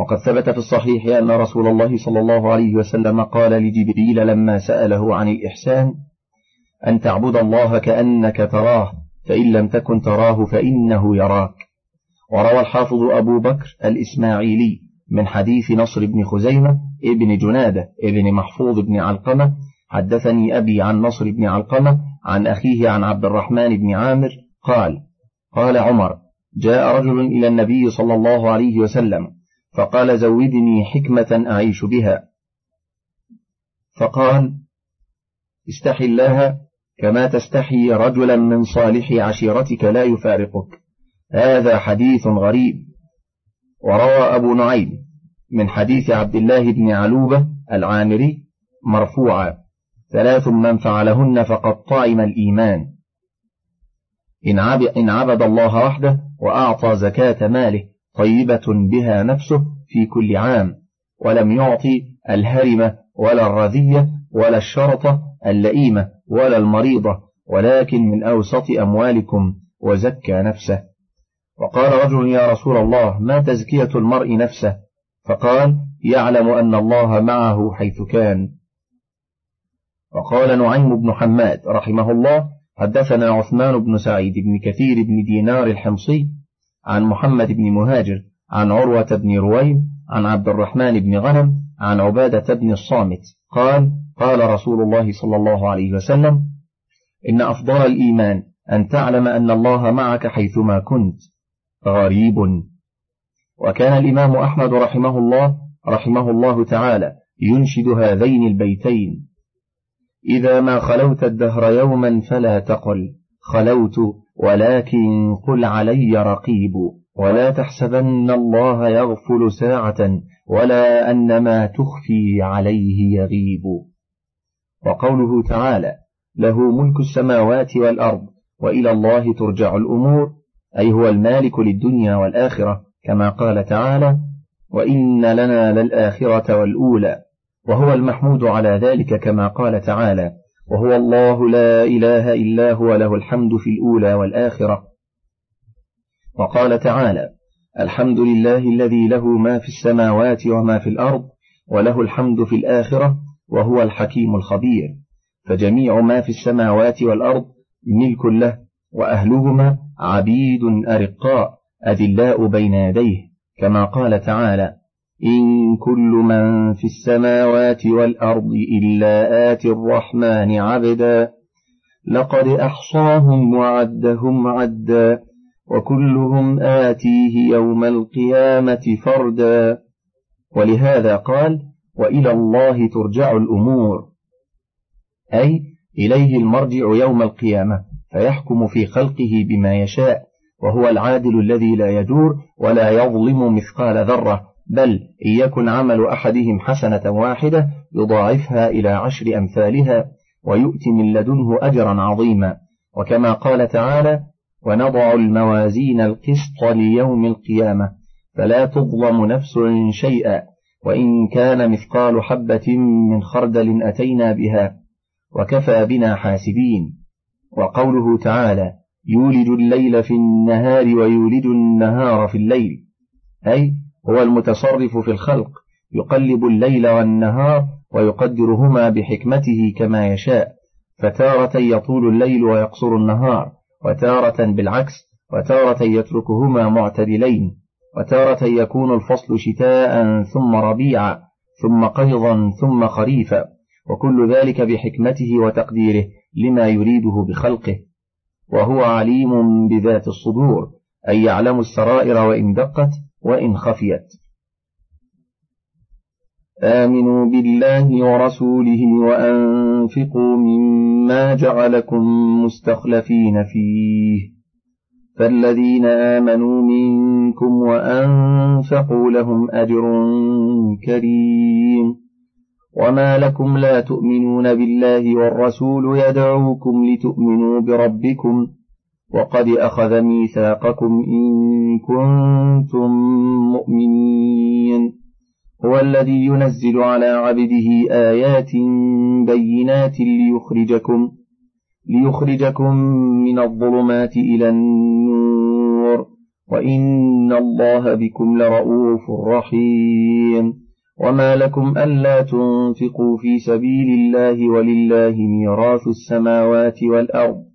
وقد ثبت في الصحيح أن رسول الله صلى الله عليه وسلم قال لجبريل لما سأله عن الإحسان أن تعبد الله كأنك تراه فإن لم تكن تراه فإنه يراك. وروى الحافظ أبو بكر الإسماعيلي من حديث نصر بن خزيمة ابن جنادة ابن محفوظ بن علقمة حدثني أبي عن نصر بن علقمة عن أخيه عن عبد الرحمن بن عامر قال قال عمر جاء رجل إلى النبي صلى الله عليه وسلم فقال زودني حكمة أعيش بها. فقال استحي الله كما تستحي رجلا من صالح عشيرتك لا يفارقك. هذا حديث غريب. وروى أبو نعيم من حديث عبد الله بن علوبة العامري مرفوعا ثلاث من فعلهن فقد طعم الإيمان. إن عبد الله وحده وأعطى زكاة ماله طيبة بها نفسه في كل عام ولم يعطي الهرمة ولا الرذية ولا الشرطة اللئيمة ولا المريضة ولكن من أوسط أموالكم وزكى نفسه. وقال رجل يا رسول الله ما تزكية المرء نفسه؟ فقال يعلم أن الله معه حيث كان. وقال نعيم بن حماد رحمه الله حدثنا عثمان بن سعيد بن كثير بن دينار الحمصي عن محمد بن مهاجر عن عروة بن رويم عن عبد الرحمن بن غنم عن عبادة بن الصامت. قال قال رسول الله صلى الله عليه وسلم إن أفضل الإيمان أن تعلم أن الله معك حيثما كنت. غريب. وكان الإمام أحمد رحمه الله رحمه الله تعالى ينشد هذين البيتين. إذا ما خلوت الدهر يوما فلا تقل خلوت ولكن قل علي رقيب ولا تحسبن الله يغفل ساعة ولا أن ما تخفي عليه يغيب. وقوله تعالى له ملك السماوات والأرض وإلى الله ترجع الأمور أي هو المالك للدنيا والآخرة كما قال تعالى وإن لنا للآخرة والأولى وهو المحمود على ذلك كما قال تعالى وهو الله لا إله إلا هو له الحمد في الأولى والآخرة. وقال تعالى الحمد لله الذي له ما في السماوات وما في الأرض وله الحمد في الآخرة وهو الحكيم الخبير. فجميع ما في السماوات والأرض ملك له وأهلهما عبيد أرقاء أذلاء بين يديه كما قال تعالى إن كل من في السماوات والأرض إلا آتي الرحمن عبدا لقد أحصاهم وعدهم عدا وكلهم آتيه يوم القيامة فردا. ولهذا قال وإلى الله ترجع الأمور. أي إليه المرجع يوم القيامة فيحكم في خلقه بما يشاء وهو العادل الذي لا يجور ولا يظلم مثقال ذرة. بل إن يكن عمل أحدهم حسنة واحدة يضاعفها إلى عشر أمثالها ويؤتي من لدنه أجرا عظيما. وكما قال تعالى ونضع الموازين القسط ليوم القيامة فلا تظلم نفس شيئا وإن كان مثقال حبة من خردل أتينا بها. وكفى بنا حاسبين. وقوله تعالى يولج الليل في النهار ويولج النهار في الليل. أي هو المتصرف في الخلق يقلب الليل والنهار ويقدرهما بحكمته كما يشاء. فتارة يطول الليل ويقصر النهار وتارة بالعكس وتارة يتركهما معتدلين وتارة يكون الفصل شتاء ثم ربيعا ثم قيضا ثم خريفا وكل ذلك بحكمته وتقديره لما يريده بخلقه. وهو عليم بذات الصدور أي يعلم السرائر وإن دقت وإن خفيت. آمنوا بالله ورسوله وأنفقوا مما جعلكم مستخلفين فيه. فالذين آمنوا منكم وأنفقوا لهم أجر كريم. وما لكم لا تؤمنون بالله والرسول يدعوكم لتؤمنوا بربكم. وقد أخذ ميثاقكم إن كنتم مؤمنين. هو الذي ينزل على عبده آيات بينات ليخرجكم ليخرجكم من الظلمات إلى النور. وإن الله بكم لرؤوف رحيم. وما لكم ألا تنفقوا في سبيل الله ولله ميراث السماوات والأرض.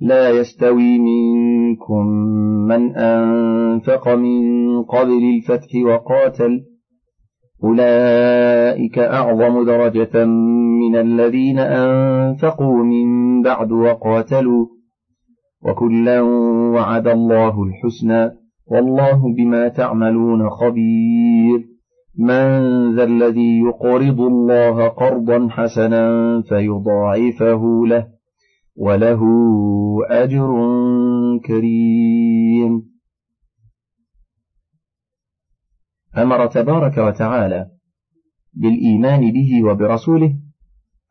لا يستوي منكم من أنفق من قبل الفتح وقاتل. أولئك أعظم درجة من الذين أنفقوا من بعد وقاتلوا. وكلا وعد الله الحسنى. والله بما تعملون خبير. من ذا الذي يقرض الله قرضا حسنا فيضاعفه له. وله أجر كريم. أمر تبارك وتعالى بالإيمان به وبرسوله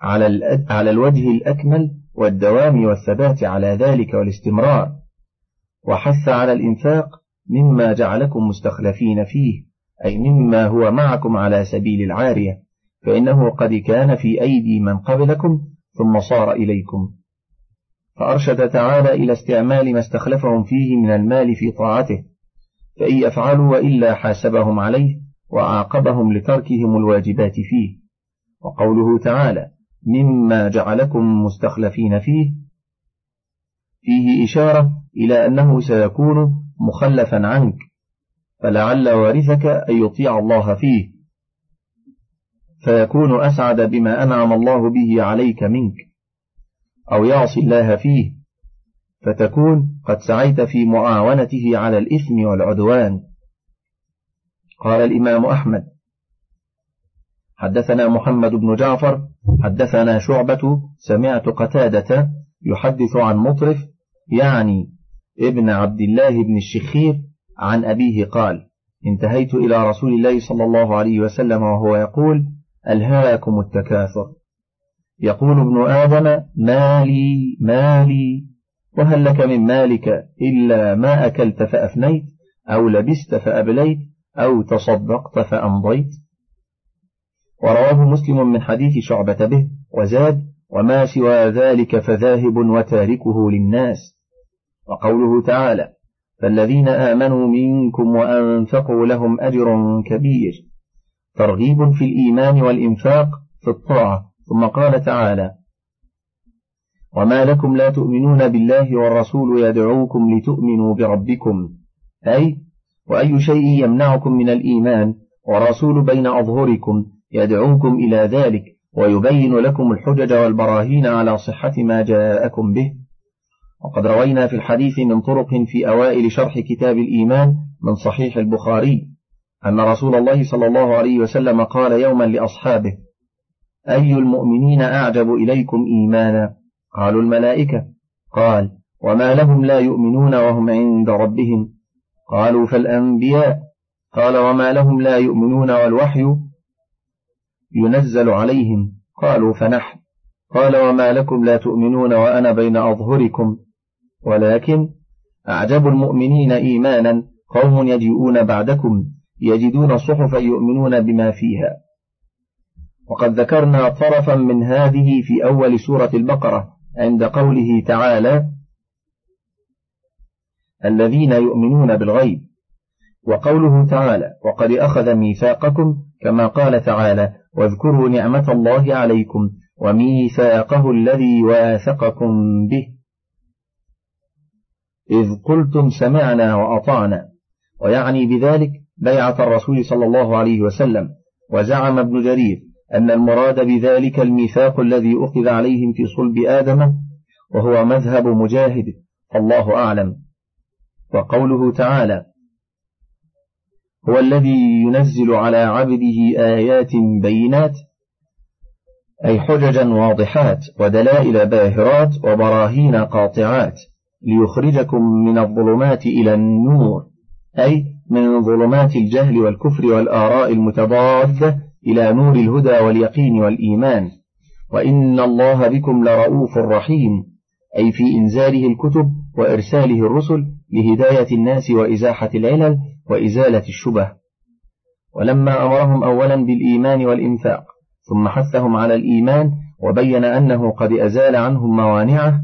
على, على الوجه الأكمل والدوام والثبات على ذلك والاستمرار وحث على الإنفاق مما جعلكم مستخلفين فيه أي مما هو معكم على سبيل العارية فإنه قد كان في أيدي من قبلكم ثم صار إليكم. فأرشد تعالى إلى استعمال ما استخلفهم فيه من المال في طاعته فإن يفعلوا وإلا حاسبهم عليه وعاقبهم لتركهم الواجبات فيه. وقوله تعالى مما جعلكم مستخلفين فيه فيه إشارة إلى أنه سيكون مخلفا عنك فلعل وارثك أن يطيع الله فيه فيكون أسعد بما أنعم الله به عليك منك. أو يعصي الله فيه فتكون قد سعيت في معاونته على الإثم والعدوان. قال الإمام أحمد حدثنا محمد بن جعفر حدثنا شعبة سمعت قتادة يحدث عن مطرف يعني ابن عبد الله بن الشخير عن أبيه قال انتهيت إلى رسول الله صلى الله عليه وسلم وهو يقول ألهاكم التكاثر. يقول ابن آدم مالي مالي وهل لك من مالك إلا ما أكلت فأفنيت أو لبست فأبليت أو تصدقت فأمضيت؟ ورواه مسلم من حديث شعبة به وزاد وما سوى ذلك فذاهب وتاركه للناس. وقوله تعالى فالذين آمنوا منكم وأنفقوا لهم أجر كبير. ترغيب في الإيمان والإنفاق في الطاعة. ثم قال تعالى وما لكم لا تؤمنون بالله والرسول يدعوكم لتؤمنوا بربكم. أي وأي شيء يمنعكم من الإيمان ورسول بين أظهركم يدعوكم إلى ذلك ويبين لكم الحجج والبراهين على صحة ما جاءكم به. وقد روينا في الحديث من طرق في أوائل شرح كتاب الإيمان من صحيح البخاري أن رسول الله صلى الله عليه وسلم قال يوما لأصحابه أي المؤمنين أعجب إليكم إيمانا؟ قالوا الملائكة. قال وما لهم لا يؤمنون وهم عند ربهم. قالوا فالأنبياء. قال وما لهم لا يؤمنون والوحي ينزل عليهم. قالوا فنحن. قال وما لكم لا تؤمنون وأنا بين أظهركم. ولكن أعجب المؤمنين إيمانا. قوم يجيئون بعدكم. يجدون صحفا يؤمنون بما فيها. وقد ذكرنا طرفا من هذه في أول سورة البقرة عند قوله تعالى الذين يؤمنون بالغيب. وقوله تعالى وقد أخذ ميثاقكم كما قال تعالى واذكروا نعمة الله عليكم وميثاقه الذي واثقكم به. إذ قلتم سمعنا وأطعنا. ويعني بذلك بيعة الرسول صلى الله عليه وسلم وزعم ابن جرير أن المراد بذلك الميثاق الذي أخذ عليهم في صلب آدم وهو مذهب مجاهد فالله أعلم. وقوله تعالى هو الذي ينزل على عبده آيات بينات أي حججا واضحات ودلائل باهرات وبراهين قاطعات ليخرجكم من الظلمات إلى النور أي من ظلمات الجهل والكفر والآراء المتضادة إلى نور الهدى واليقين والإيمان. وإن الله بكم لرؤوف رحيم. أي في إنزاله الكتب وإرساله الرسل لهداية الناس وإزاحة العلل وإزالة الشبه. ولما أمرهم أولا بالإيمان والإنفاق ثم حثهم على الإيمان وبين أنه قد أزال عنهم موانعه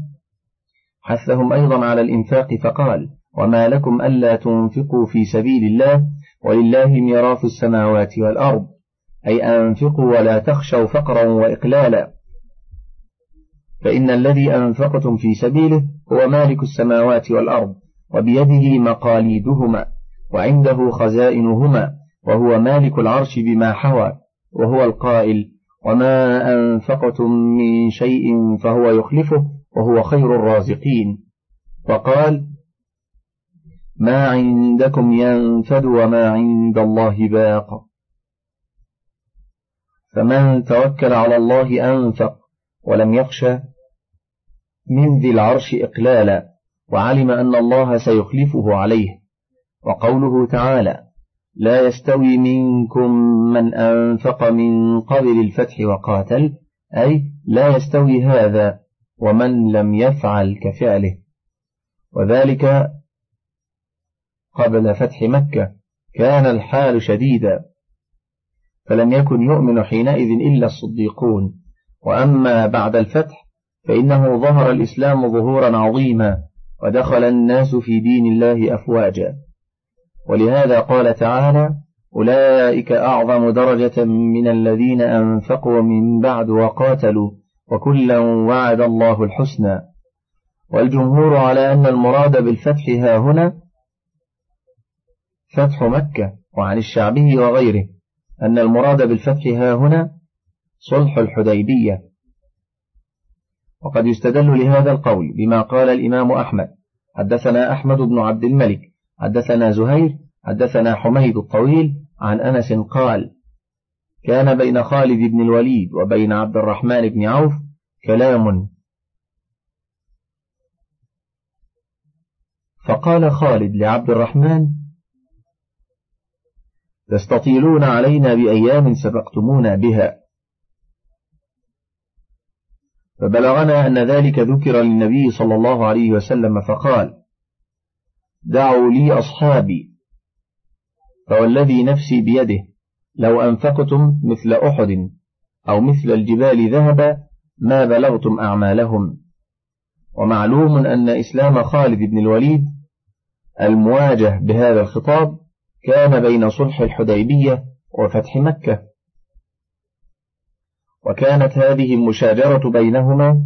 حثهم أيضا على الإنفاق فقال وما لكم ألا تنفقوا في سبيل الله ولله ميراث السماوات والأرض. أي أنفقوا ولا تخشوا فقرا وإقلالا. فإن الذي أنفقتم في سبيله هو مالك السماوات والأرض وبيده مقاليدهما وعنده خزائنهما وهو مالك العرش بما حوى وهو القائل وما أنفقتم من شيء فهو يخلفه وهو خير الرازقين. وقال ما عندكم ينفد وما عند الله باق. فمن توكل على الله أنفق ولم يخشى من ذي العرش إقلالا وعلم أن الله سيخلفه عليه وقوله تعالى لا يستوي منكم من أنفق من قبل الفتح وقاتل أي لا يستوي هذا ومن لم يفعل كفعله وذلك قبل فتح مكة كان الحال شديدا فلم يكن يؤمن حينئذ إلا الصديقون. وأما بعد الفتح فإنه ظهر الإسلام ظهورا عظيما ودخل الناس في دين الله أفواجا. ولهذا قال تعالى أولئك أعظم درجة من الذين أنفقوا من بعد وقاتلوا وكلا وعد الله الحسنى. والجمهور على أن المراد بالفتح ها هنا فتح مكة وعن الشعبي وغيره. أن المراد بالفتح ها هنا صلح الحديبية. وقد يستدل لهذا القول بما قال الإمام أحمد. حدثنا أحمد بن عبد الملك حدثنا زهير حدثنا حميد الطويل عن أنس قال كان بين خالد بن الوليد وبين عبد الرحمن بن عوف كلام. فقال خالد لعبد الرحمن تستطيلون علينا بأيام سبقتمونا بها. فبلغنا أن ذلك ذكر للنبي صلى الله عليه وسلم فقال دعوا لي أصحابي فوالذي نفسي بيده لو أنفقتم مثل أحد أو مثل الجبال ذهبا ما بلغتم أعمالهم. ومعلوم أن إسلام خالد بن الوليد المواجه بهذا الخطاب كان بين صلح الحديبية وفتح مكة. وكانت هذه المشاجرة بينهما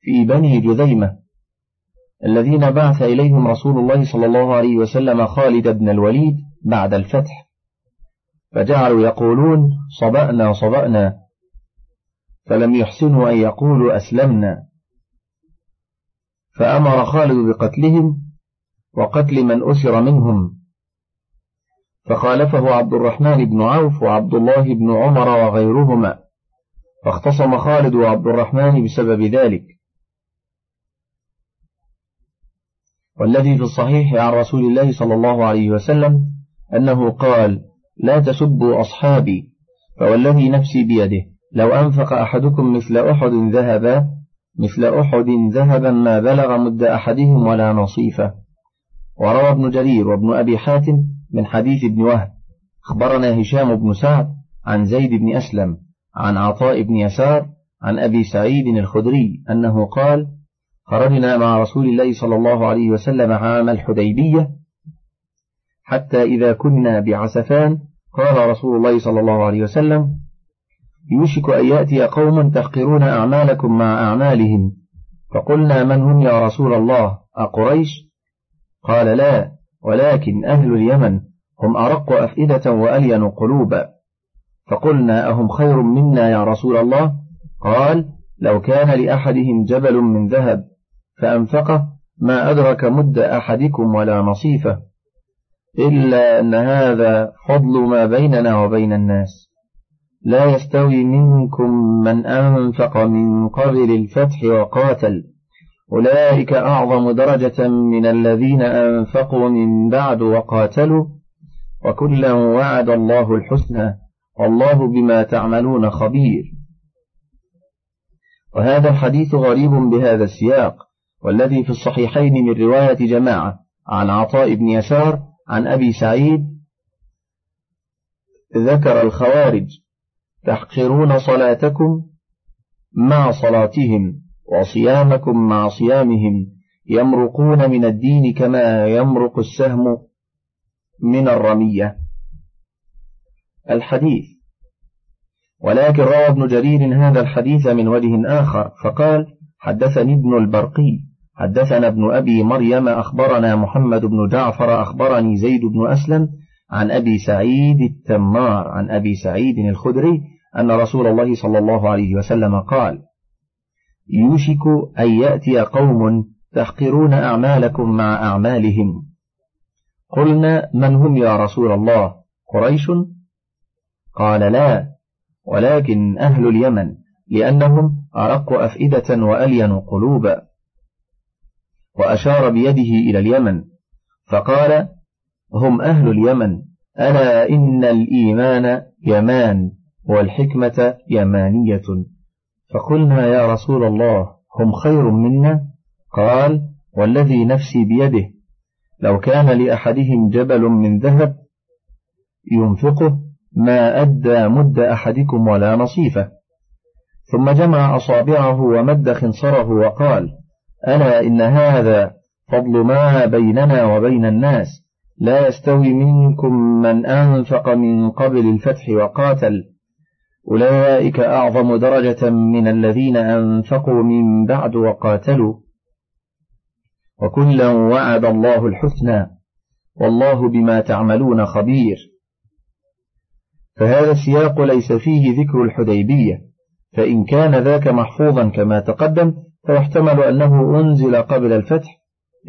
في بني جذيمة الذين بعث إليهم رسول الله صلى الله عليه وسلم خالد بن الوليد بعد الفتح. فجعلوا يقولون صبأنا صبأنا. فلم يحسنوا أن يقولوا أسلمنا. فأمر خالد بقتلهم وقتل من أسر منهم. فخالفه عبد الرحمن بن عوف وعبد الله بن عمر وغيرهما. فاختصم خالد وعبد الرحمن بسبب ذلك. والذي في الصحيح عن رسول الله صلى الله عليه وسلم أنه قال لا تسبوا أصحابي فوالذي نفسي بيده. لو أنفق أحدكم مثل أحد ذهبا مثل أحد ذهبا ما بلغ مد أحدهم ولا نصيفة. وروى ابن جرير وابن أبي حاتم من حديث ابن وهب. أخبرنا هشام بن سعد عن زيد بن أسلم عن عطاء بن يسار عن أبي سعيد الخدري أنه قال خرجنا مع رسول الله صلى الله عليه وسلم عام الحديبية حتى إذا كنا بعسفان قال رسول الله صلى الله عليه وسلم يوشك أن يأتي قوم تحقرون أعمالكم مع أعمالهم. فقلنا من هم يا رسول الله؟ أقريش؟ قال لا ولكن أهل اليمن هم أرق أفئدة وألين قلوبا فقلنا أهم خير منا يا رسول الله؟ قال لو كان لأحدهم جبل من ذهب فأنفقه ما أدرك مد أحدكم ولا نصيفه إلا أن هذا فضل ما بيننا وبين الناس. لا يستوي منكم من أنفق من قبل الفتح وقاتل. أولئك أعظم درجة من الذين أنفقوا من بعد وقاتلوا وكلا وعد الله الحسنى والله بما تعملون خبير. وهذا الحديث غريب بهذا السياق والذي في الصحيحين من رواية جماعة عن عطاء بن يسار عن أبي سعيد ذكر الخوارج تحقرون صلاتكم مع صلاتهم. وصيامكم مع صيامهم يمرقون من الدين كما يمرق السهم من الرمية. الحديث. ولكن روى ابن جرير هذا الحديث من وجه آخر فقال حدثني ابن البرقي حدثنا ابن أبي مريم أخبرنا محمد بن جعفر أخبرني زيد بن أسلم عن أبي سعيد التمار عن أبي سعيد الخدري أن رسول الله صلى الله عليه وسلم قال يوشك أن يأتي قوم تحقرون أعمالكم مع أعمالهم. قلنا من هم يا رسول الله؟ قريش؟ قال لا ولكن أهل اليمن لأنهم أرق أفئدة وألين قلوبا. وأشار بيده إلى اليمن فقال هم أهل اليمن ألا إن الإيمان يمان والحكمة يمانية؟ فقلنا يا رسول الله هم خير منا؟ قال والذي نفسي بيده. لو كان لأحدهم جبل من ذهب ينفقه ما أدى مد أحدكم ولا نصيفه. ثم جمع أصابعه ومد خنصره وقال ألا إن هذا فضل ما بيننا وبين الناس؟ لا يستوي منكم من أنفق من قبل الفتح وقاتل. أولئك أعظم درجة من الذين أنفقوا من بعد وقاتلوا. وكلا وعد الله الحسنى والله بما تعملون خبير. فهذا السياق ليس فيه ذكر الحديبية فإن كان ذاك محفوظا كما تقدم فيحتمل أنه أنزل قبل الفتح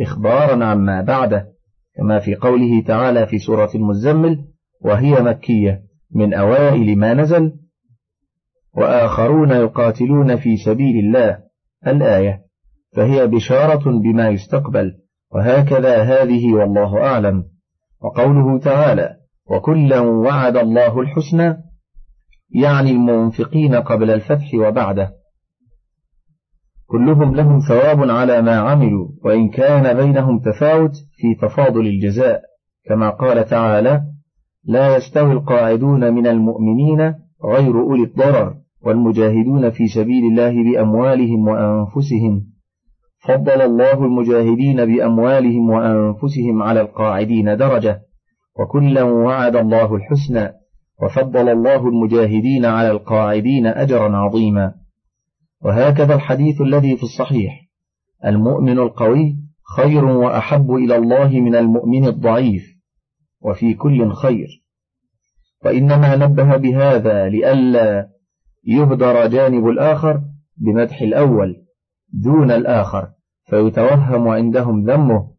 إخبارا عما بعده كما في قوله تعالى في سورة المزمل وهي مكية من أوائل ما نزل وآخرون يقاتلون في سبيل الله. الآية فهي بشارة بما يستقبل وهكذا هذه والله أعلم. وقوله تعالى وكلا وعد الله الحسنى يعني المنفقين قبل الفتح وبعده. كلهم لهم ثواب على ما عملوا وإن كان بينهم تفاوت في تفاضل الجزاء. كما قال تعالى لا يستوي القاعدون من المؤمنين غير أولي الضرر. والمجاهدون في سبيل الله بأموالهم وأنفسهم. فضل الله المجاهدين بأموالهم وأنفسهم على القاعدين درجة. وكلا وعد الله الحسنى. وفضل الله المجاهدين على القاعدين أجرا عظيما. وهكذا الحديث الذي في الصحيح. المؤمن القوي خير وأحب إلى الله من المؤمن الضعيف. وفي كل خير. وإنما نبه بهذا لئلا يهدر جانب الآخر بمدح الأول دون الآخر فيتوهم عندهم ذمه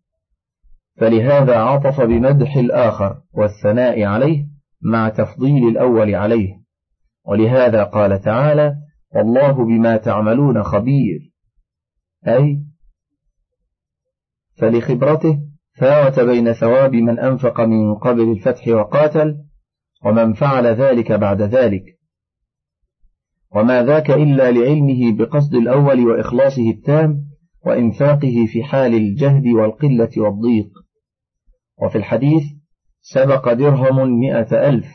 فلهذا عطف بمدح الآخر والثناء عليه مع تفضيل الأول عليه. ولهذا قال تعالى والله بما تعملون خبير أي فلخبرته فاوت بين ثواب من أنفق من قبل الفتح وقاتل ومن فعل ذلك بعد ذلك. وما ذاك إلا لعلمه بقصد الأول وإخلاصه التام وإنفاقه في حال الجهد والقلة والضيق. وفي الحديث سبق درهم مئة ألف.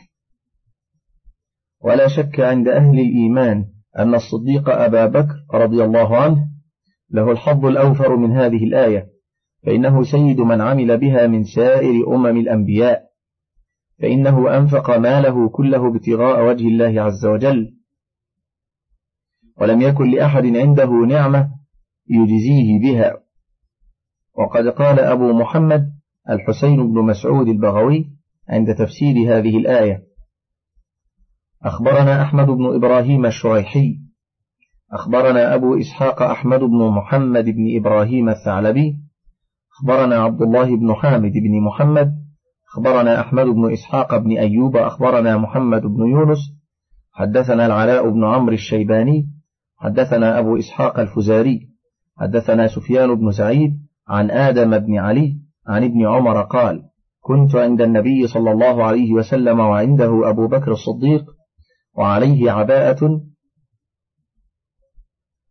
ولا شك عند أهل الإيمان أن الصديق أبا بكر رضي الله عنه له الحظ الأوفر من هذه الآية فإنه سيد من عمل بها من سائر أمم الأنبياء فإنه أنفق ماله كله ابتغاء وجه الله عز وجل. ولم يكن لأحد عنده نعمة يجزيه بها. وقد قال أبو محمد الحسين بن مسعود البغوي عند تفسير هذه الآية أخبرنا أحمد بن إبراهيم الشريحي أخبرنا أبو إسحاق أحمد بن محمد بن إبراهيم الثعلبي أخبرنا عبد الله بن حامد بن محمد أخبرنا أحمد بن إسحاق بن أيوب أخبرنا محمد بن يونس حدثنا العلاء بن عمرو الشيباني حدثنا أبو إسحاق الفزاري حدثنا سفيان بن سعيد عن آدم بن علي عن ابن عمر قال كنت عند النبي صلى الله عليه وسلم وعنده أبو بكر الصديق وعليه عباءة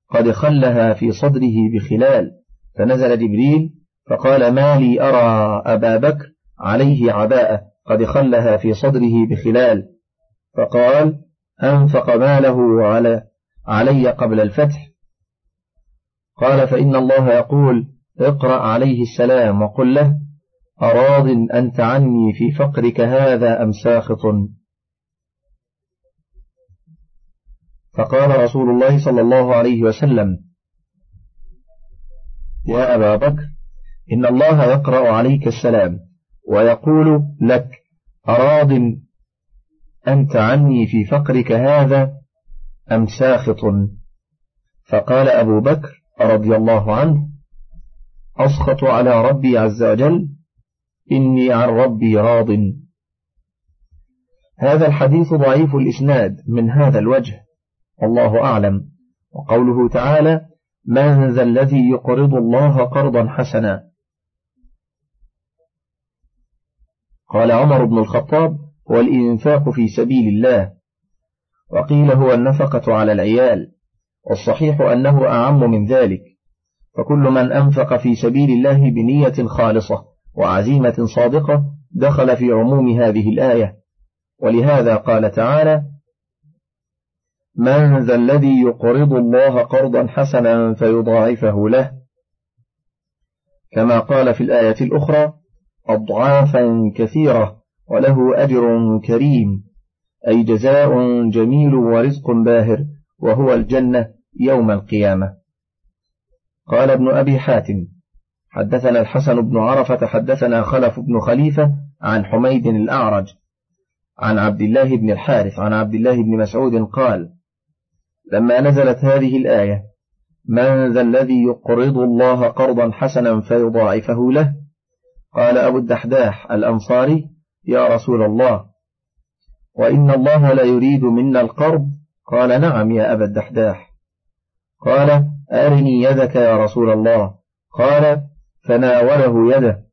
قد خلها في صدره بخلال فنزل جبريل فقال ما لي أرى أبا بكر عليه عباءة قد خلها في صدره بخلال. فقال أنفق ماله على علي قبل الفتح. قال فإن الله يقول اقرأ عليه السلام وقل له أراض أنت عني في فقرك هذا أم ساخط؟ فقال رسول الله صلى الله عليه وسلم يا أبا بكر إن الله يقرأ عليك السلام ويقول لك أراض أنت عني في فقرك هذا أم ساخط؟ فقال أبو بكر رضي الله عنه أسخط على ربي عز وجل إني عن ربي راض. هذا الحديث ضعيف الإسناد من هذا الوجه والله أعلم. وقوله تعالى من ذا الذي يقرض الله قرضا حسنا قال عمر بن الخطاب هو الإنفاق في سبيل الله وقيل هو النفقة على العيال والصحيح أنه أعم من ذلك. فكل من أنفق في سبيل الله بنية خالصة وعزيمة صادقة دخل في عموم هذه الآية. ولهذا قال تعالى من ذا الذي يقرض الله قرضا حسنا فيضاعفه له. كما قال في الآية الأخرى أضعافا كثيرة وله أجر كريم. أي جزاء جميل ورزق باهر وهو الجنة يوم القيامة. قال ابن أبي حاتم حدثنا الحسن بن عرفة حدثنا خلف بن خليفة عن حميد الأعرج عن عبد الله بن الحارث عن عبد الله بن مسعود قال لما نزلت هذه الآية من ذا الذي يقرض الله قرضا حسنا فيضاعفه له؟ قال أبو الدحداح الأنصاري يا رسول الله وإن الله لا يريد منا القرض قال نعم يا أبا الدحداح. قال أرني يدك يا رسول الله. قال فناوله يده.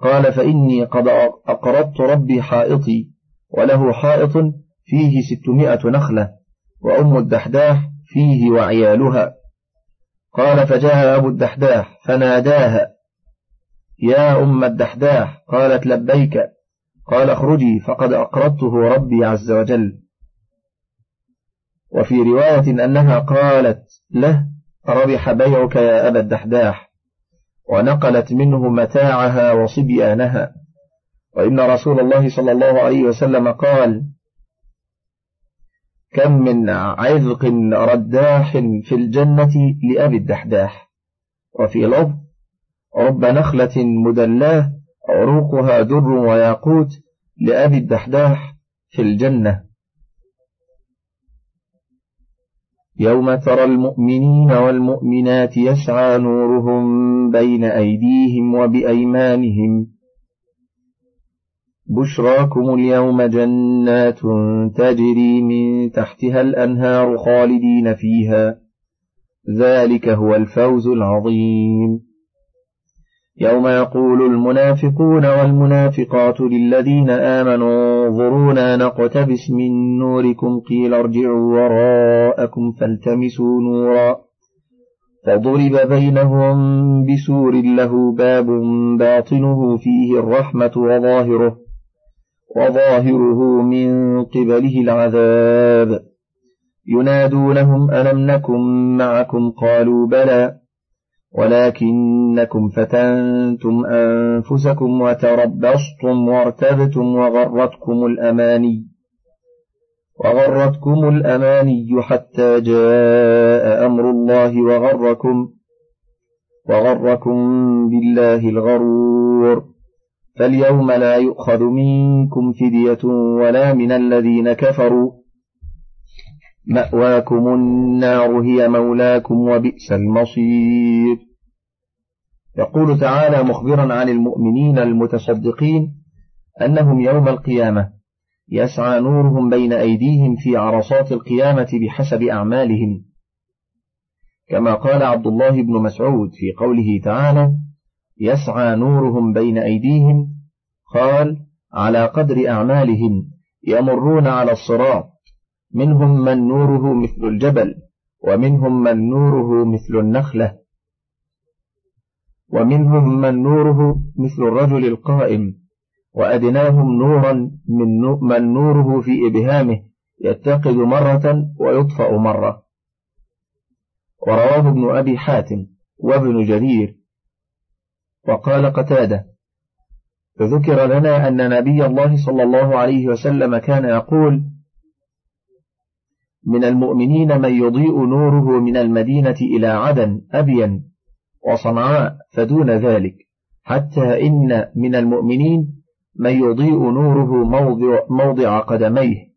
قال فإني قد أقرضت ربي حائطي وله حائط فيه ستمائة نخلة وأم الدحداح فيه وعيالها. قال فجاء أبو الدحداح فناداها. يا أم الدحداح قالت لبيك قال اخرجي فقد أقرضته ربي عز وجل. وفي رواية أنها قالت له ربح بيعك يا أبا الدحداح. ونقلت منه متاعها وصبيانها. وإن رسول الله صلى الله عليه وسلم قال كم من عذق رداح في الجنة لأبي الدحداح. وفي لفظ رب نخلة مدلاه عروقها در وياقوت لأبي الدحداح في الجنة. يوم ترى المؤمنين والمؤمنات يسعى نورهم بين أيديهم وبأيمانهم. بشراكم اليوم جنات تجري من تحتها الأنهار خالدين فيها. ذلك هو الفوز العظيم. يوم يقول المنافقون والمنافقات للذين آمنوا انظرونا نقتبس من نوركم قيل ارجعوا وراءكم فالتمسوا نورا. فضرب بينهم بسور له باب باطنه فيه الرحمة وظاهره وظاهره من قبله العذاب. ينادونهم ألم نكن معكم؟ قالوا بلى. ولكنكم فتنتم أنفسكم وتربصتم وارتبتم وغرتكم الأماني وغرتكم الأماني حتى جاء أمر الله وغركم وغركم بالله الغرور. فاليوم لا يؤخذ منكم فدية ولا من الذين كفروا مأواكم النار هي مولاكم وبئس المصير. يقول تعالى مخبرا عن المؤمنين المتصدقين أنهم يوم القيامة يسعى نورهم بين أيديهم في عرصات القيامة بحسب أعمالهم. كما قال عبد الله بن مسعود في قوله تعالى يسعى نورهم بين أيديهم قال على قدر أعمالهم يمرون على الصراط منهم من نوره مثل الجبل ومنهم من نوره مثل النخلة ومنهم من نوره مثل الرجل القائم وأدناهم نورا من, من نوره في إبهامه يتقد مرة ويطفأ مرة. ورواه ابن أبي حاتم وابن جرير. وقال قتادة ذكر لنا أن نبي الله صلى الله عليه وسلم كان يقول من المؤمنين من يضيء نوره من المدينة إلى عدن أبين وصنعاء فدون ذلك حتى إن من المؤمنين من يضيء نوره موضع, موضع قدميه.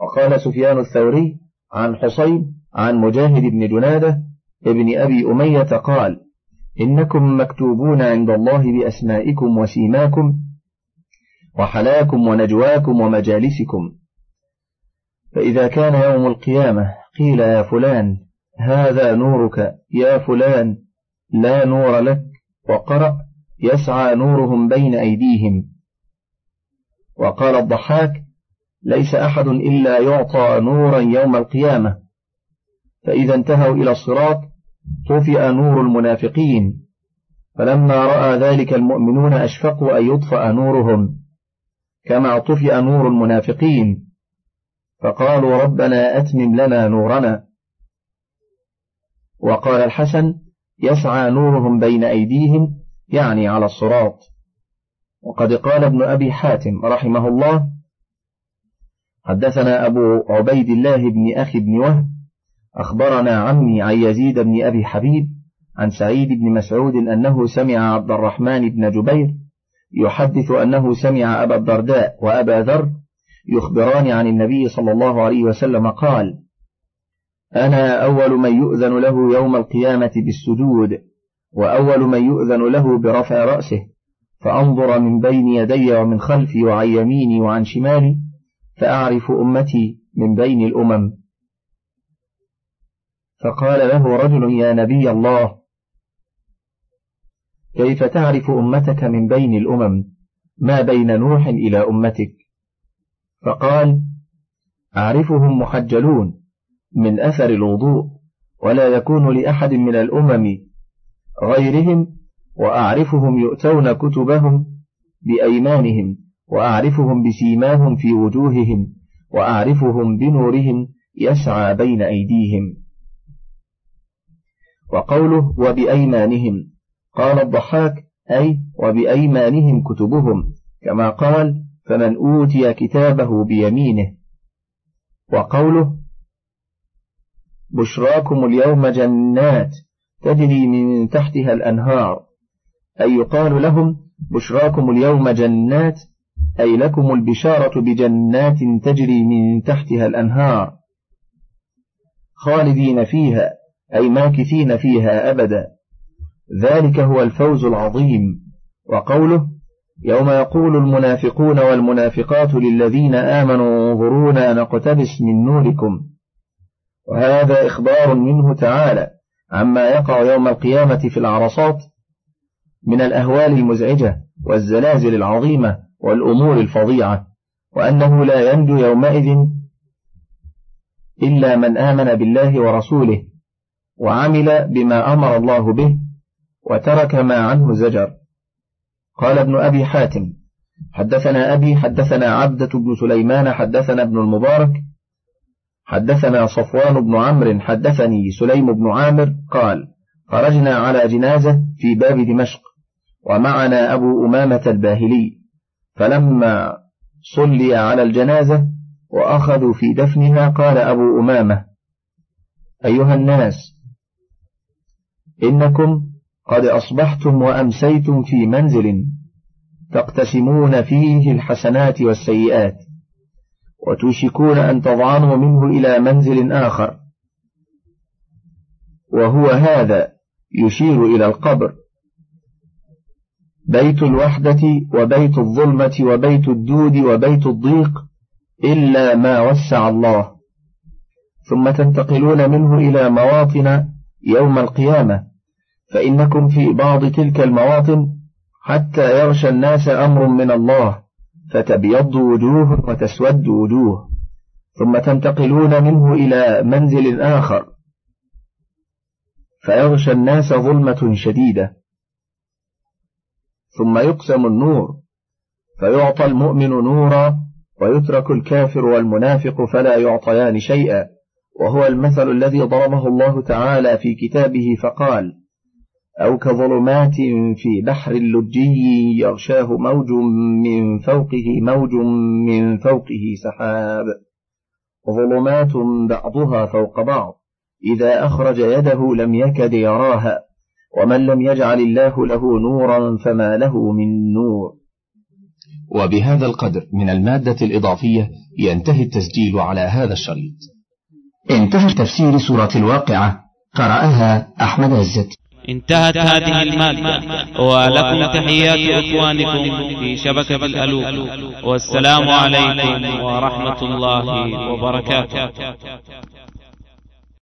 وقال سفيان الثوري عن حصين عن مجاهد بن جنادة ابن أبي أمية قال إنكم مكتوبون عند الله بأسمائكم وسيماكم وحلاكم ونجواكم ومجالسكم. فإذا كان يوم القيامة قيل يا فلان هذا نورك. يا فلان لا نور لك. وقرأ يسعى نورهم بين أيديهم. وقال الضحاك ليس أحد إلا يعطى نورا يوم القيامة. فإذا انتهوا إلى الصراط طفئ نور المنافقين. فلما رأى ذلك المؤمنون أشفقوا أن يطفأ نورهم. كما طفئ نور المنافقين. فقالوا ربنا أتمم لنا نورنا. وقال الحسن يسعى نورهم بين أيديهم يعني على الصراط. وقد قال ابن أبي حاتم رحمه الله حدثنا أبو عبيد الله بن أخي بن وهب أخبرنا عمي عن يزيد بن أبي حبيب عن سعيد بن مسعود أنه سمع عبد الرحمن بن جبير يحدث أنه سمع أبا الدرداء وأبا ذر يخبران عن النبي صلى الله عليه وسلم قال أنا أول من يؤذن له يوم القيامة بالسجود وأول من يؤذن له برفع رأسه فأنظر من بين يدي ومن خلفي وعن يميني وعن شمالي فأعرف أمتي من بين الأمم. فقال له رجل يا نبي الله كيف تعرف أمتك من بين الأمم؟ ما بين نوح إلى أمتك؟ فقال أعرفهم محجلون من أثر الوضوء ولا يكون لأحد من الأمم غيرهم وأعرفهم يؤتون كتبهم بأيمانهم وأعرفهم بسيماهم في وجوههم وأعرفهم بنورهم يسعى بين أيديهم. وقوله وبأيمانهم قال الضحاك أي وبأيمانهم كتبهم كما قال فمن أوتي كتابه بيمينه. وقوله بشراكم اليوم جنات تجري من تحتها الأنهار أي يقال لهم بشراكم اليوم جنات أي لكم البشارة بجنات تجري من تحتها الأنهار. خالدين فيها أي ماكثين فيها أبدا. ذلك هو الفوز العظيم. وقوله يوم يقول المنافقون والمنافقات للذين آمنوا انظرونا نقتبس من نوركم. وهذا إخبار منه تعالى عما يقع يوم القيامة في العرصات من الأهوال المزعجة والزلازل العظيمة والأمور الفظيعة وأنه لا ينجو يومئذ إلا من آمن بالله ورسوله وعمل بما أمر الله به وترك ما عنه زجر. قال ابن أبي حاتم حدثنا أبي حدثنا عبدة بن سليمان حدثنا ابن المبارك حدثنا صفوان بن عمرو حدثني سليم بن عامر قال خرجنا على جنازة في باب دمشق ومعنا أبو أمامة الباهلي فلما صلي على الجنازة وأخذوا في دفنها قال أبو أمامة أيها الناس إنكم قد أصبحتم وأمسيتم في منزل تقتسمون فيه الحسنات والسيئات وتوشكون أن تضعنوا منه إلى منزل آخر. وهو هذا يشير إلى القبر. بيت الوحدة وبيت الظلمة وبيت الدود وبيت الضيق إلا ما وسع الله. ثم تنتقلون منه إلى مواطن يوم القيامة. فإنكم في بعض تلك المواطن حتى يغشى الناس أمر من الله فتبيض وجوه وتسود وجوه ثم تنتقلون منه إلى منزل آخر فيغشى الناس ظلمة شديدة. ثم يقسم النور فيعطى المؤمن نورا ويترك الكافر والمنافق فلا يعطيان شيئا وهو المثل الذي ضربه الله تعالى في كتابه فقال أو كظلمات في بحر لجي يغشاه موج من فوقه موج من فوقه سحاب. ظلمات بعضها فوق بعض. إذا أخرج يده لم يكد يراها. ومن لم يجعل الله له نورا فما له من نور. وبهذا القدر من المادة الإضافية ينتهي التسجيل على هذا الشريط. انتهى تفسير سورة الواقعة. قرأها أحمد عزت. انتهت هذه المادة. ولكم تحيات إخوانكم في شبكة الألوف. والسلام عليكم ورحمة الله وبركاته.